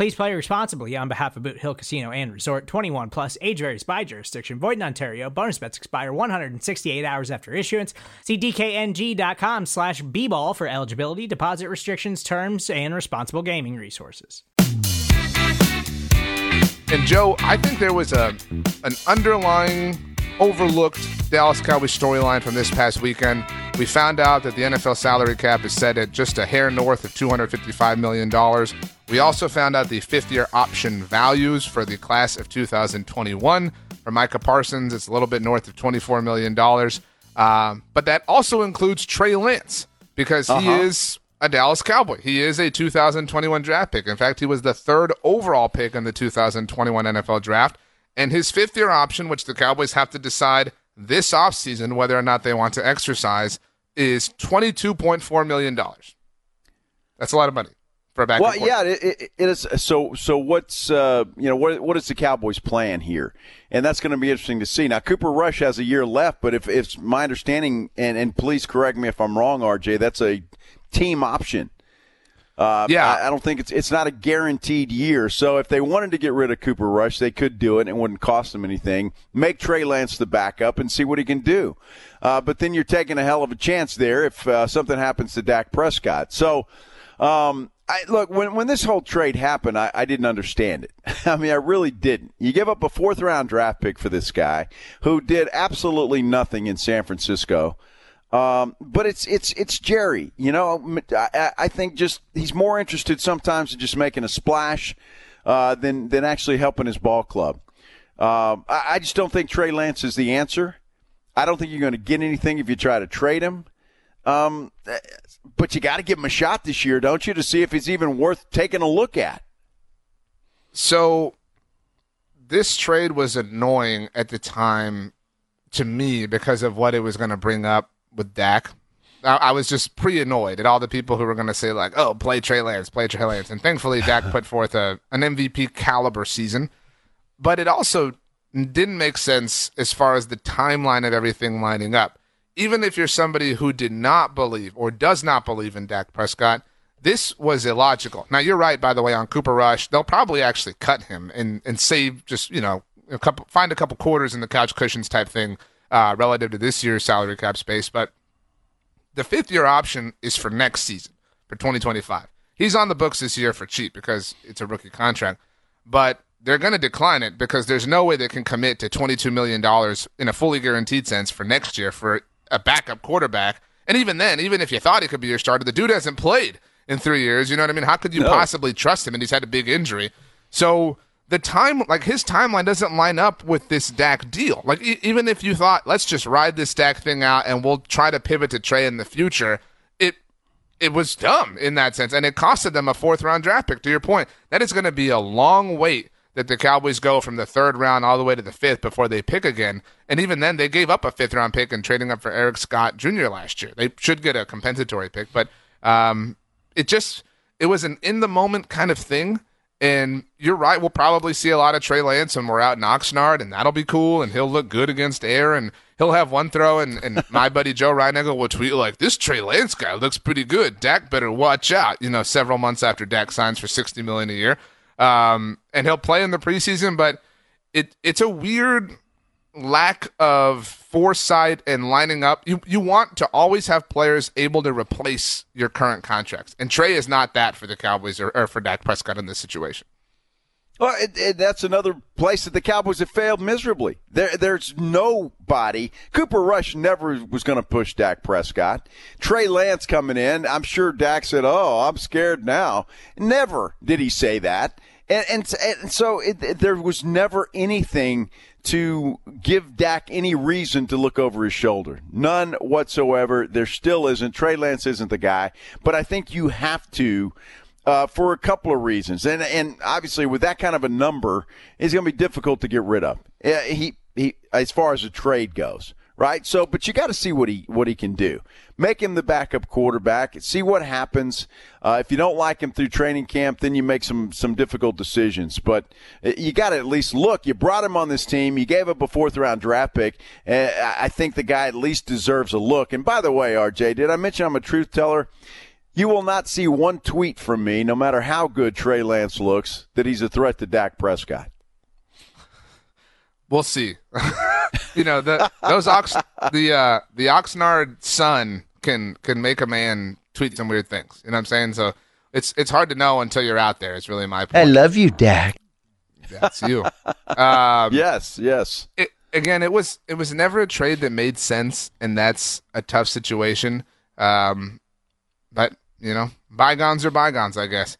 Please play responsibly on behalf of Boot Hill Casino and Resort 21 plus age varies by jurisdiction. Void in Ontario. Bonus bets expire 168 hours after issuance. See DKNG.com slash B ball for eligibility, deposit restrictions, terms, and responsible gaming resources. And Joe, I think there was a an underlying overlooked Dallas Cowboys storyline from this past weekend. We found out that the NFL salary cap is set at just a hair north of $255 million. We also found out the fifth year option values for the class of 2021. For Micah Parsons, it's a little bit north of $24 million. Um, but that also includes Trey Lance because he Uh-huh. is a Dallas Cowboy. He is a 2021 draft pick. In fact, he was the third overall pick in the 2021 NFL draft. And his fifth year option, which the Cowboys have to decide this offseason whether or not they want to exercise, is $22.4 million. That's a lot of money for a backup. Well, yeah, it, it, it is. So, so what's uh, you know what what is the Cowboys' plan here? And that's going to be interesting to see. Now, Cooper Rush has a year left, but if if my understanding, and and please correct me if I'm wrong, RJ, that's a team option. Uh, Yeah. I, I don't think it's it's not a guaranteed year. So if they wanted to get rid of Cooper Rush, they could do it. and It wouldn't cost them anything. Make Trey Lance the backup and see what he can do. Uh, but then you're taking a hell of a chance there if uh, something happens to Dak Prescott. So. Um, I, look, when, when this whole trade happened, I, I didn't understand it. I mean, I really didn't. You give up a fourth round draft pick for this guy who did absolutely nothing in San Francisco. Um, but it's it's it's Jerry. You know, I, I think just he's more interested sometimes in just making a splash uh, than than actually helping his ball club. Um, I, I just don't think Trey Lance is the answer. I don't think you're going to get anything if you try to trade him. Um, but you got to give him a shot this year, don't you, to see if he's even worth taking a look at. So this trade was annoying at the time to me because of what it was going to bring up with Dak. I, I was just pre annoyed at all the people who were going to say like, "Oh, play Trey Lance, play Trey Lance," and thankfully Dak put forth a an MVP caliber season. But it also didn't make sense as far as the timeline of everything lining up. Even if you're somebody who did not believe or does not believe in Dak Prescott, this was illogical. Now you're right, by the way, on Cooper Rush. They'll probably actually cut him and and save just you know a couple, find a couple quarters in the couch cushions type thing uh, relative to this year's salary cap space. But the fifth year option is for next season for 2025. He's on the books this year for cheap because it's a rookie contract, but they're going to decline it because there's no way they can commit to 22 million dollars in a fully guaranteed sense for next year for a backup quarterback. And even then, even if you thought he could be your starter, the dude hasn't played in three years. You know what I mean? How could you No. possibly trust him? And he's had a big injury. So the time, like his timeline doesn't line up with this Dak deal. Like e- even if you thought, let's just ride this Dak thing out and we'll try to pivot to Trey in the future, it it was dumb in that sense, and it costed them a fourth round draft pick. To your point, that is going to be a long wait that the Cowboys go from the third round all the way to the fifth before they pick again. And even then, they gave up a fifth round pick and trading up for Eric Scott Jr. last year. They should get a compensatory pick, but um, it just it was an in the moment kind of thing. And you're right, we'll probably see a lot of Trey Lance and we're out in Oxnard, and that'll be cool, and he'll look good against air, and he'll have one throw, and, and my buddy Joe Reinagel will tweet like, "This Trey Lance guy looks pretty good. Dak better watch out." You know, several months after Dak signs for sixty million a year, um, and he'll play in the preseason, but it it's a weird lack of foresight and lining up. You you want to always have players able to replace your current contracts, and Trey is not that for the Cowboys or, or for Dak Prescott in this situation. Well, it, it, that's another place that the Cowboys have failed miserably. There, there's nobody. Cooper Rush never was going to push Dak Prescott. Trey Lance coming in. I'm sure Dak said, "Oh, I'm scared now." Never did he say that. And, and, and so it, it, there was never anything to give Dak any reason to look over his shoulder. None whatsoever. There still isn't. Trey Lance isn't the guy. But I think you have to uh, for a couple of reasons, and and obviously with that kind of a number, it's going to be difficult to get rid of. He he, as far as the trade goes, right? So, but you got to see what he what he can do. Make him the backup quarterback. See what happens. Uh, if you don't like him through training camp, then you make some some difficult decisions. But uh, you got to at least look. You brought him on this team. You gave up a fourth round draft pick. Uh, I think the guy at least deserves a look. And by the way, RJ, did I mention I'm a truth teller? You will not see one tweet from me, no matter how good Trey Lance looks, that he's a threat to Dak Prescott. We'll see. you know, the those ox the uh the Oxnard sun can can make a man tweet some weird things. You know what I'm saying? So it's it's hard to know until you're out there. It's really my point. I love you, Dak. That's you. Um, yes, yes. It, again, it was it was never a trade that made sense, and that's a tough situation. Um, but you know, bygones are bygones, I guess.